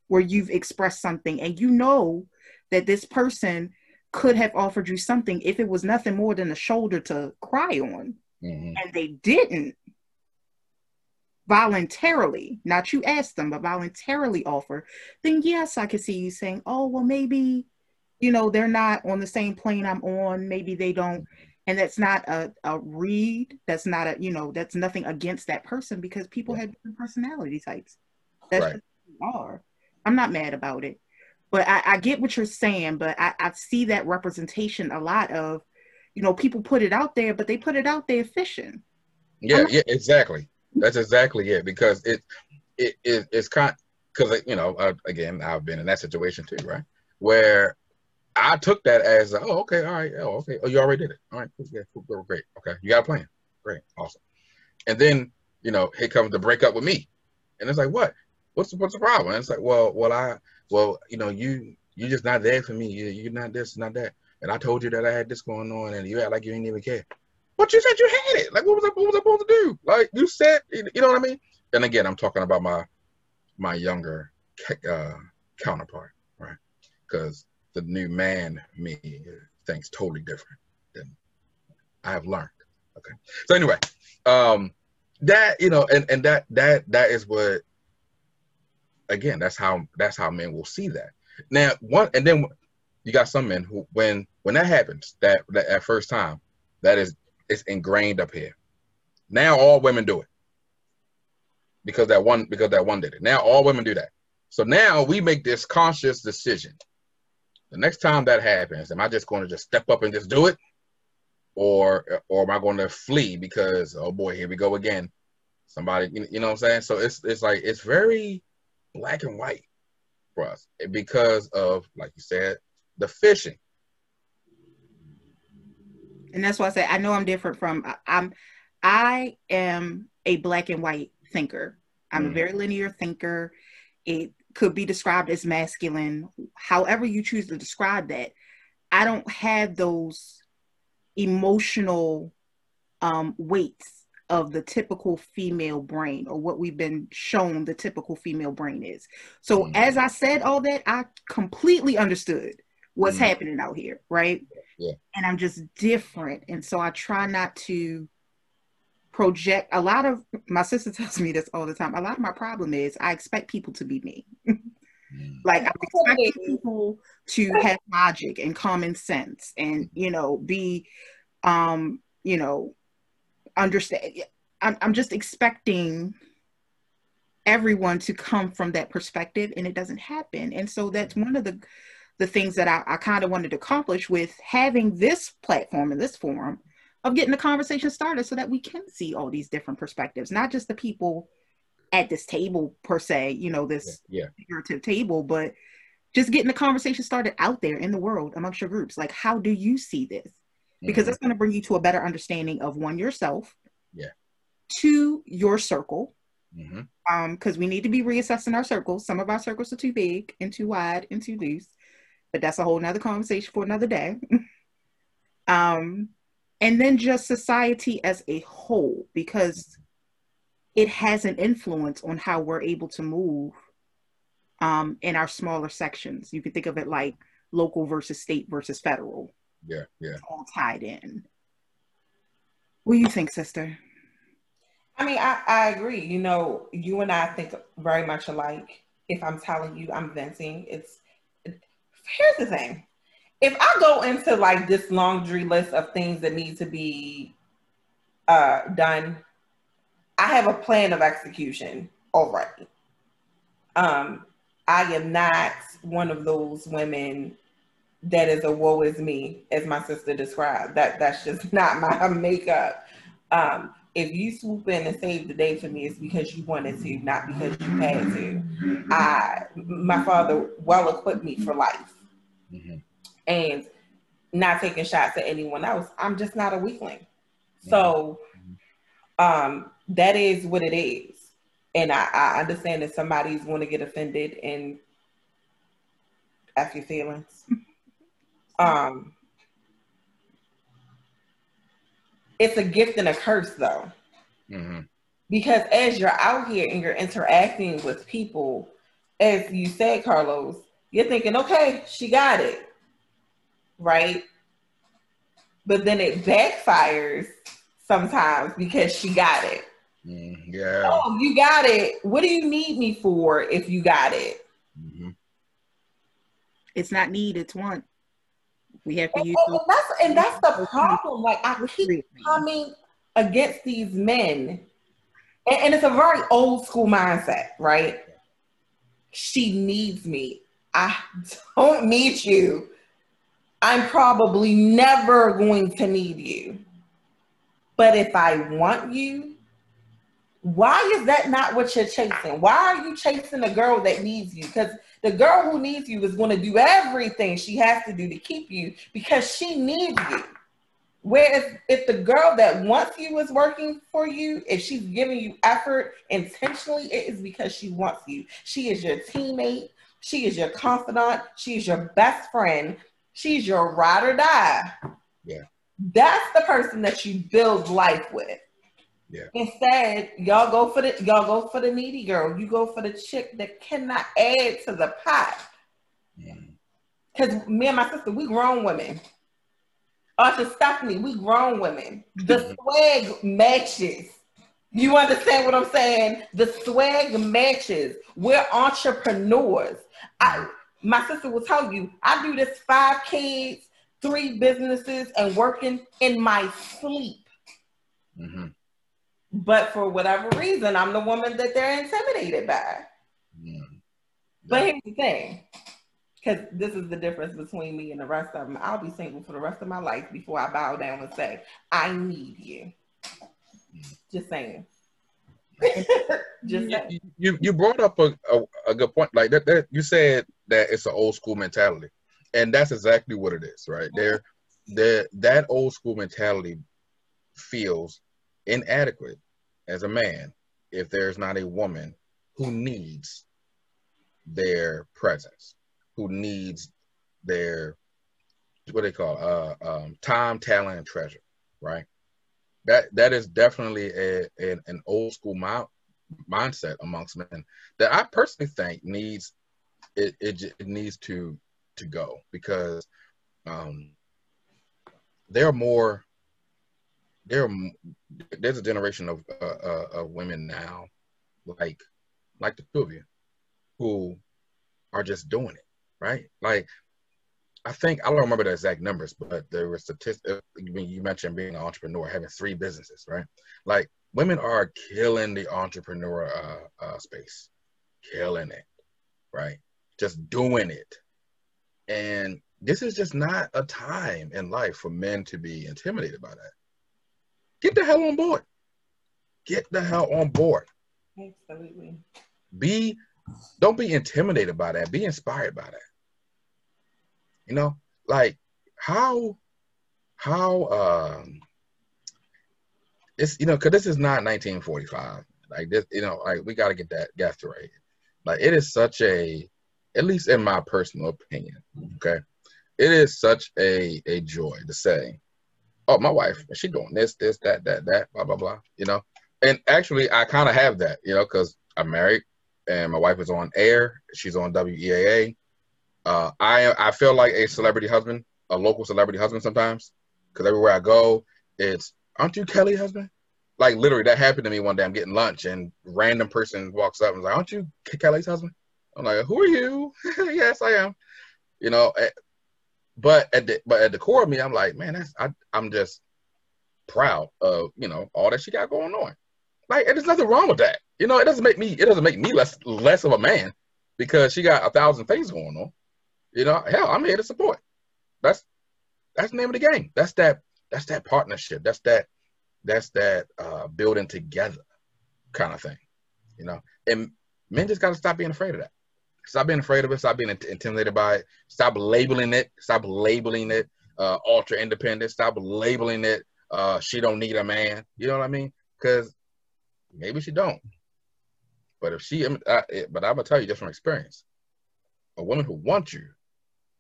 where you've expressed something and you know that this person could have offered you something if it was nothing more than a shoulder to cry on Mm-hmm. and they didn't voluntarily not you asked them but voluntarily offer then yes i could see you saying oh well maybe you know they're not on the same plane i'm on maybe they don't and that's not a, a read that's not a you know that's nothing against that person because people have different personality types that's Right. just who they are i'm not mad about it but I, I get what you're saying but I, I see that representation a lot of you know people put it out there but they put it out there fishing Yeah, yeah, exactly. That's exactly it because it it, it it's kind because you know uh, again I've been in that situation too, right? Where I took that as oh okay all right oh okay. Oh you already did it. All right cool, yeah cool, cool, great. Okay you got a plan. Great awesome. And then you know here comes the breakup with me. And it's like what? What's the, what's the problem? And it's like well well I well you know you you're just not there for me. You, you're not this not that. And I told you that I had this going on and you act like you didn't even care. But you said you had it. Like, what was I, what was I supposed to do? Like, you said, you know what I mean? And again, I'm talking about my my younger uh, counterpart, right? Because the new man me thinks totally different than I have learned. Okay. So anyway, um, that you know, and and that that that is what. Again, that's how that's how men will see that. Now, one and then you got some men who, when when that happens, that that at first time, that is it's ingrained up here. Now all women do it because that one because that one did it. Now all women do that. So now we make this conscious decision. The next time that happens, am I just going to just step up and just do it, or or am I going to flee because oh boy, here we go again? Somebody, you know what I'm saying? So it's it's like it's very black and white for us because of like you said the fishing. and that's why I say I know I'm different from I'm I am a black and white thinker. I'm a Mhm. very linear thinker. It could be described as masculine, however you choose to describe that. I don't have those emotional um, weights of the typical female brain or what we've been shown the typical female brain is. So Mhm. as I said all that, I completely understood what's Mhm. happening out here, right? Yeah. And I'm just different. And so I try not to project a lot of my sister tells me this all the time. A lot of my problem is I expect people to be me. Like I'm expecting people to have logic and common sense and you know be um you know understand I'm, I'm just expecting everyone to come from that perspective and it doesn't happen and so that's one of the the things that i, I kind of wanted to accomplish with having this platform and this forum of getting the conversation started so that we can see all these different perspectives not just the people at this table per se you know this Yeah. figurative table but just getting the conversation started out there in the world amongst your groups like how do you see this because Mhm. that's going to bring you to a better understanding of one yourself Yeah. two your circle Mhm. um because we need to be reassessing our circles some of our circles are too big and too wide and too loose but that's a whole nother conversation for another day um and then just society as a whole because it has an influence on how we're able to move um in our smaller sections you can think of it like local versus state versus federal. Yeah, yeah. All tied in. What do you think, sister? I mean, I, I agree. You know, you and I think very much alike. If I'm telling you I'm venting, it's here's the thing. If I go into like this laundry list of things that need to be uh, done, I have a plan of execution already. Um, I am not one of those women that is a woe is me, as my sister described. That that's just not my makeup. Um, if you swoop in and save the day for me, it's because you wanted to, not because you had to. I, my father, well equipped me for life, mm-hmm. And not taking shots at anyone else. I'm just not a weakling. So, um, that is what it is, and I, I understand that somebody's going to get offended and f your feelings. um, it's a gift and a curse though. Mm-hmm. Because as you're out here and you're interacting with people, as you said, Carlos, you're thinking, okay, she got it. Right? But then it backfires sometimes because she got it. Mm, yeah. Oh, you got it. What do you need me for if you got it? Mm-hmm. It's not need, it's want. We have to and, use. And, that's and that's the problem. Like I keep coming against these men, and, and it's a very old school mindset, right? She needs me. I don't need you. I'm probably never going to need you. But if I want you, why is that not what you're chasing? Why are you chasing a girl that needs you? Because the girl who needs you is going to do everything she has to do to keep you because she needs you. Whereas if the girl that wants you is working for you, if she's giving you effort intentionally, it is because she wants you. She is your teammate. She is your confidant. She is your best friend. She's your ride or die. Yeah. That's the person that you build life with. Yeah. Instead, y'all go for the y'all go for the needy girl. You go for the chick that cannot add to the pot. Because mm. me and my sister, we grown women. Archer Stephanie, we grown women. The mm-hmm. swag matches. You understand what I'm saying? The swag matches. We're entrepreneurs. I, my sister will tell you, I do this five kids, three businesses, and working in my sleep. Mm-hmm. But for whatever reason, I'm the woman that they're intimidated by. Mm. But here's the thing, because this is the difference between me and the rest of them. I'll be single for the rest of my life before I bow down and say, I need you. Just saying. Just saying. You, you brought up a, a, a good point. Like that, that, you said that it's an old school mentality. And that's exactly what it is, right? There, there that old school mentality feels inadequate as a man if there's not a woman who needs their presence, who needs their what they call uh, um, time, talent, and treasure, right? That that is definitely a, a an old school mindset amongst men that I personally think needs it, it, it needs to to go because um, there are more there there's a generation of uh, uh, of women now, like like the two of you, who are just doing it, right? Like I think I don't remember the exact numbers, but there were statistics. You mentioned being an entrepreneur, having three businesses, right? Like women are killing the entrepreneur uh, uh, space, killing it, right? Just doing it, and this is just not a time in life for men to be intimidated by that. Get the hell on board. Get the hell on board. Absolutely. Be don't be intimidated by that. Be inspired by that. You know, like how how um it's you know because this is not 1945 like this you know like we got to get that gas right like it is such a at least in my personal opinion okay it is such a a joy to say oh, my wife, she doing this, this, that, that, that, blah, blah, blah, you know? And actually, I kind of have that, you know, because I'm married and my wife is on air. She's on WEAA. Uh, I I feel like a celebrity husband, a local celebrity husband sometimes, because everywhere I go, it's aren't you Kelly husband? Like literally, that happened to me one day. I'm getting lunch and random person walks up and is like, "Aren't you Kelly's husband?" I'm like, "Who are you?" yes, I am. You know, eh, but at the but at the core of me, I'm like, man, that's I, I'm just proud of you know all that she got going on. Like, and there's nothing wrong with that. You know, it doesn't make me it doesn't make me less less of a man because she got a thousand things going on. You know, hell, I'm here to support. That's that's the name of the game. That's that that's that partnership. That's that that's that uh, building together kind of thing. You know, and men just got to stop being afraid of that. Stop being afraid of it. Stop being intimidated by it. Stop labeling it. Stop labeling it uh, ultra independent. Stop labeling it. Uh, she don't need a man. You know what I mean? Because maybe she don't. But if she, I, but I'm gonna tell you just from experience, a woman who wants you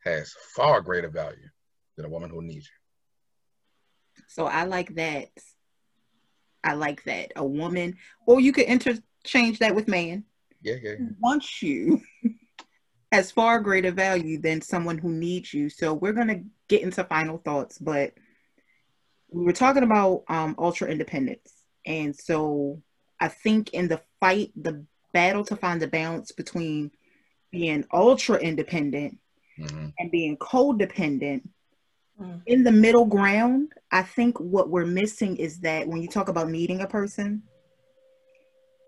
has far greater value than a woman who needs you. So I like that. I like that. A woman, or you could interchange that with man. Yeah, yeah. yeah. Wants you has far greater value than someone who needs you. So we're gonna get into final thoughts, but we were talking about um, ultra independence, and so I think in the fight, the battle to find the balance between being ultra independent mm-hmm. and being codependent, mm. in the middle ground, I think what we're missing is that when you talk about needing a person,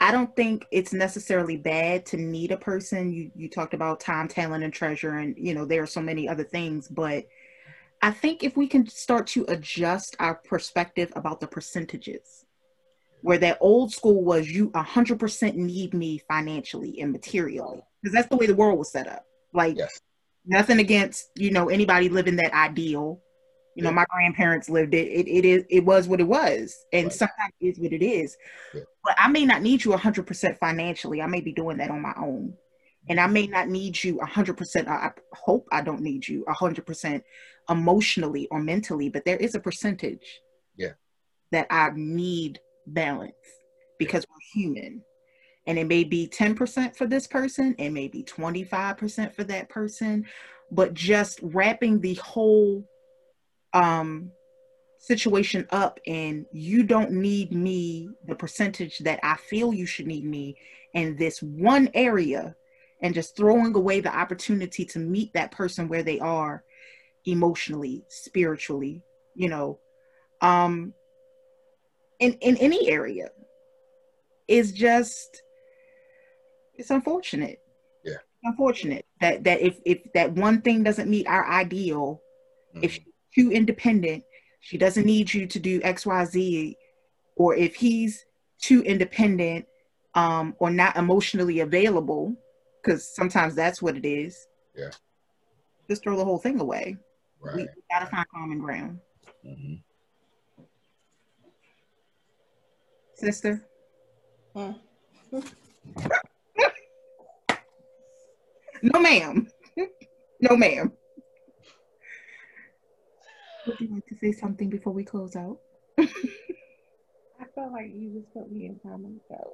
I don't think it's necessarily bad to need a person. You you talked about time, talent, and treasure, and you know there are so many other things. But I think if we can start to adjust our perspective about the percentages, where that old school was you 100% need me financially and materially, because that's the way the world was set up. Like yes. Nothing against you know anybody living that ideal you know, my grandparents lived it. It it is it was what it was, and right. sometimes it is what it is. Yeah. But I may not need you hundred percent financially. I may be doing that on my own, and I may not need you hundred percent. I hope I don't need you hundred percent emotionally or mentally, but there is a percentage. Yeah. That I need balance because we're human. And it may be 10% for this person, it may be 25% for that person, but just wrapping the whole um, situation up and you don't need me the percentage that I feel you should need me in this one area and just throwing away the opportunity to meet that person where they are emotionally, spiritually, you know, um, in, in any area is just, it's unfortunate. Yeah. Unfortunate that, that if, if that one thing doesn't meet our ideal, mm-hmm. if too independent, she doesn't need you to do XYZ, or if he's too independent um, or not emotionally available, because sometimes that's what it is. Yeah. Just throw the whole thing away. Right. We, gotta find common ground. Mm-hmm. Sister. Hmm. no, ma'am. no, ma'am. Would you like to say something before we close out? I felt like you just put me in time and go.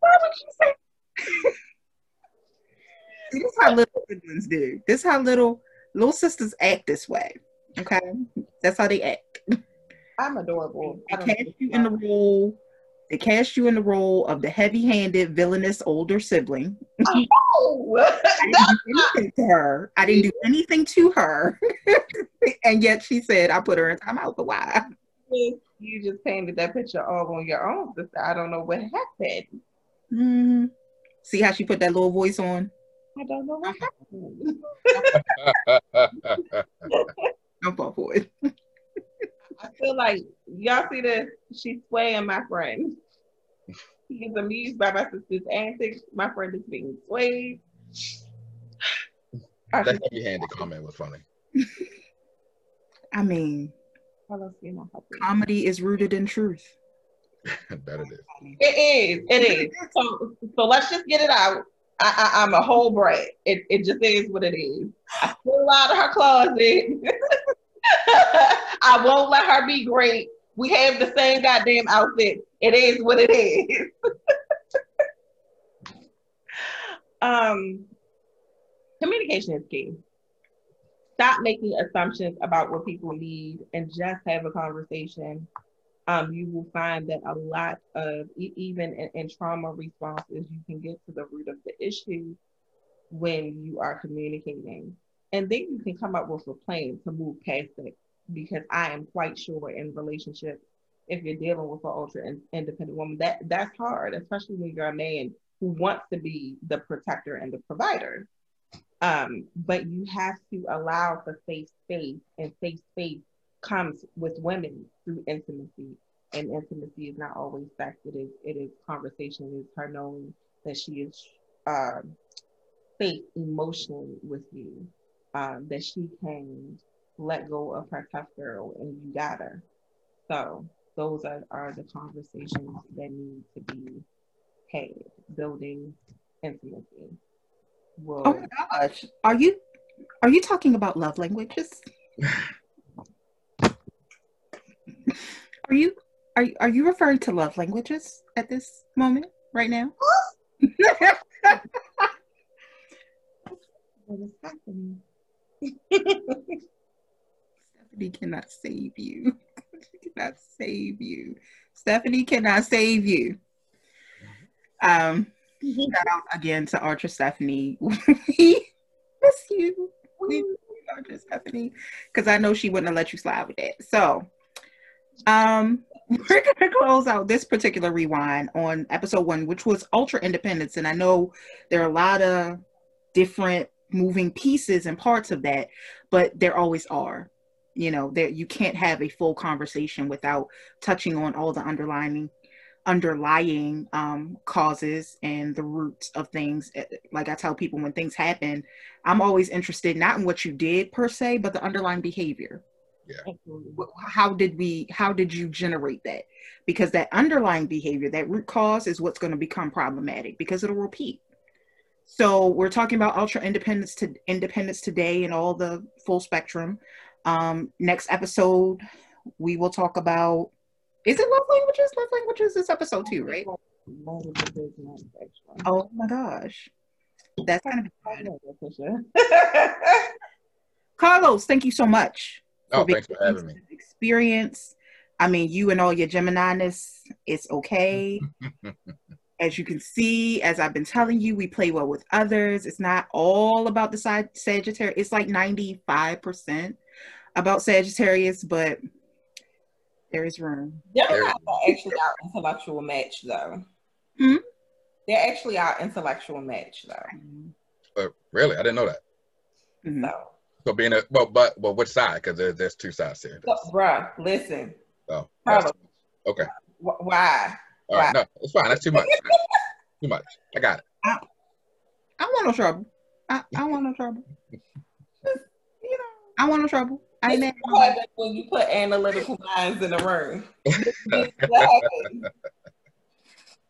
Why would you say? this is how little siblings do. This is how little little sisters act this way. Okay, that's how they act. I'm adorable. They cast you in the role. They cast you in the role of the heavy-handed, villainous older sibling. Oh, I didn't do anything to her. I didn't do anything to her, and yet she said I put her in timeout. But why? You just painted that picture all on your own, sister. I don't know what happened. Mm-hmm. See how she put that little voice on? I don't know what happened. I'm fall for it. I feel like y'all see this. She's swaying my friend. He is amused by my sister's antics. My friend is being swayed. That heavy-handed comment was funny. I mean, comedy is rooted in truth. that it is. It is. It is. So, so let's just get it out. I, am a whole brat. It, it just is what it is. I pull out of her closet. I won't let her be great. We have the same goddamn outfit. It is what it is. um, communication is key. Stop making assumptions about what people need and just have a conversation. Um, you will find that a lot of even in, in trauma responses, you can get to the root of the issue when you are communicating. And then you can come up with a plan to move past it. Because I am quite sure in relationships, if you're dealing with an ultra independent woman, that that's hard, especially when you're a man who wants to be the protector and the provider. Um, but you have to allow for safe space, and safe space comes with women through intimacy. And intimacy is not always sex; it is it is conversation. It is her knowing that she is um, safe emotionally with you, um, that she can let go of her tough girl, and you got her. So those are, are the conversations that need to be had. Building intimacy. Will... Oh my gosh, are you are you talking about love languages? are you are are you referring to love languages at this moment right now? what is happening? Stephanie cannot save you. she cannot save you. Stephanie cannot save you. Um, shout out again to Archer Stephanie. we miss you. We Archer Stephanie. Because I know she wouldn't have let you slide with that. So um we're gonna close out this particular rewind on episode one, which was Ultra Independence. And I know there are a lot of different moving pieces and parts of that, but there always are. You know, that you can't have a full conversation without touching on all the underlying underlying um, causes and the roots of things. Eh, like I tell people, when things happen, I'm always interested not in what you did per se, but the underlying behavior. Yeah. How did we? How did you generate that? Because that underlying behavior, that root cause, is what's going to become problematic because it'll repeat. So we're talking about ultra independence to independence today and all the full spectrum. Um, next episode, we will talk about. Is it love languages? Love languages is episode two, right? Oh my gosh, that's kind of Carlos, thank you so much. Oh, for thanks for having me. Experience. I mean, you and all your Gemini-ness, it's okay. as you can see, as I've been telling you, we play well with others. It's not all about the side Sagittarius. It's like 95% about Sagittarius, but there is room. Gemini are actually our intellectual match, though. Hmm? They're actually our intellectual match, though. Uh, really? I didn't know that. Mm-hmm. So. So being a well, but well, which side? Because there, there's two sides here. So, bruh, listen. Oh, okay. Why? All right, no, it's fine. That's too much. too much. I got it. I, I want no trouble. I, I want no trouble. you know, I want no trouble. I ain't when you put analytical minds in a room.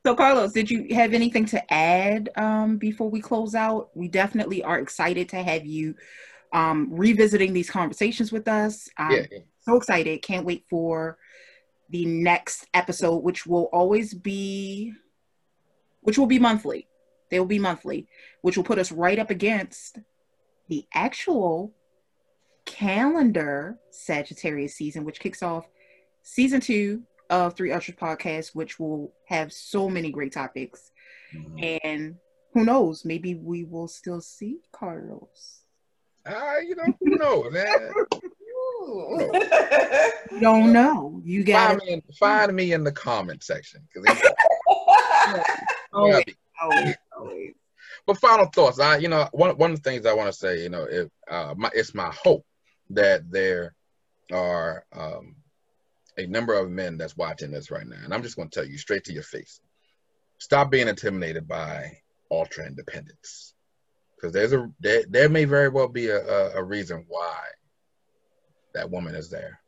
so, Carlos, did you have anything to add um, before we close out? We definitely are excited to have you um, revisiting these conversations with us. I'm yeah, yeah. so excited. Can't wait for the next episode, which will always be, which will be monthly. They will be monthly, which will put us right up against the actual calendar Sagittarius season, which kicks off season two of Three Archers podcast, which will have so many great topics. Mm-hmm. And who knows, maybe we will still see Carlos. Ah, uh, you know, who knows, man. you don't know. You got find me, in, find me in the comment section. always, always, always. But final thoughts. I, you know, one one of the things I want to say, you know, if uh, my, it's my hope that there are um, a number of men that's watching this right now, and I'm just going to tell you straight to your face: stop being intimidated by ultra independence, because there's a there, there may very well be a, a, reason why that woman is there.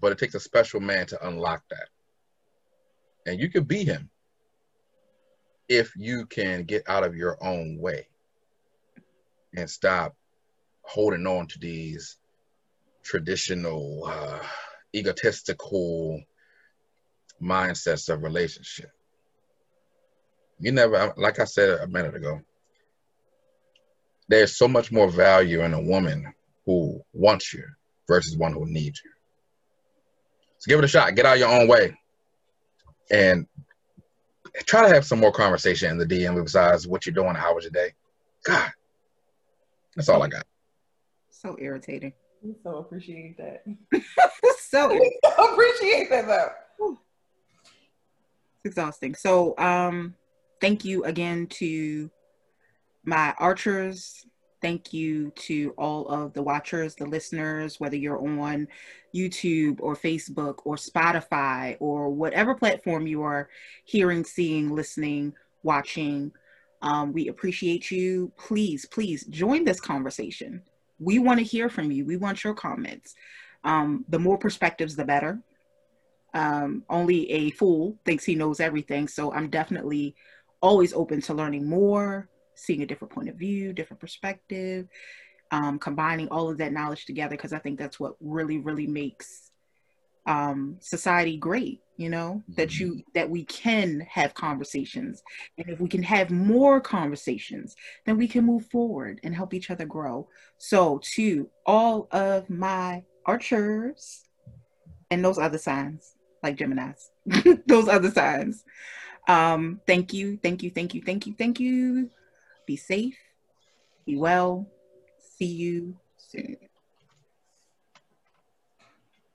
But it takes a special man to unlock that. And you can be him if you can get out of your own way and stop holding on to these traditional, uh, egotistical mindsets of relationship. You never, like I said a minute ago, there's so much more value in a woman who wants you versus one who needs you. So give it a shot. Get out your own way, and try to have some more conversation in the DM besides what you're doing. How was your day? God, that's all I got. So irritating. We so appreciate that. so We so appreciate that though. it's exhausting. So um thank you again to my archers. Thank you to all of the watchers, the listeners, whether you're on YouTube or Facebook or Spotify or whatever platform you are hearing, seeing, listening, watching. Um, we appreciate you. Please, please join this conversation. We want to hear from you. We want your comments. Um, the more perspectives, the better. Um, only a fool thinks he knows everything. So I'm definitely always open to learning more, seeing a different point of view, different perspective, um, combining all of that knowledge together because I think that's what really, really makes um, society great. You know that you that we can have conversations, and if we can have more conversations, then we can move forward and help each other grow. So, to all of my archers and those other signs, like Gemini's, those other signs. Um, thank you, thank you, thank you, thank you, thank you. Be safe, be well. See you soon.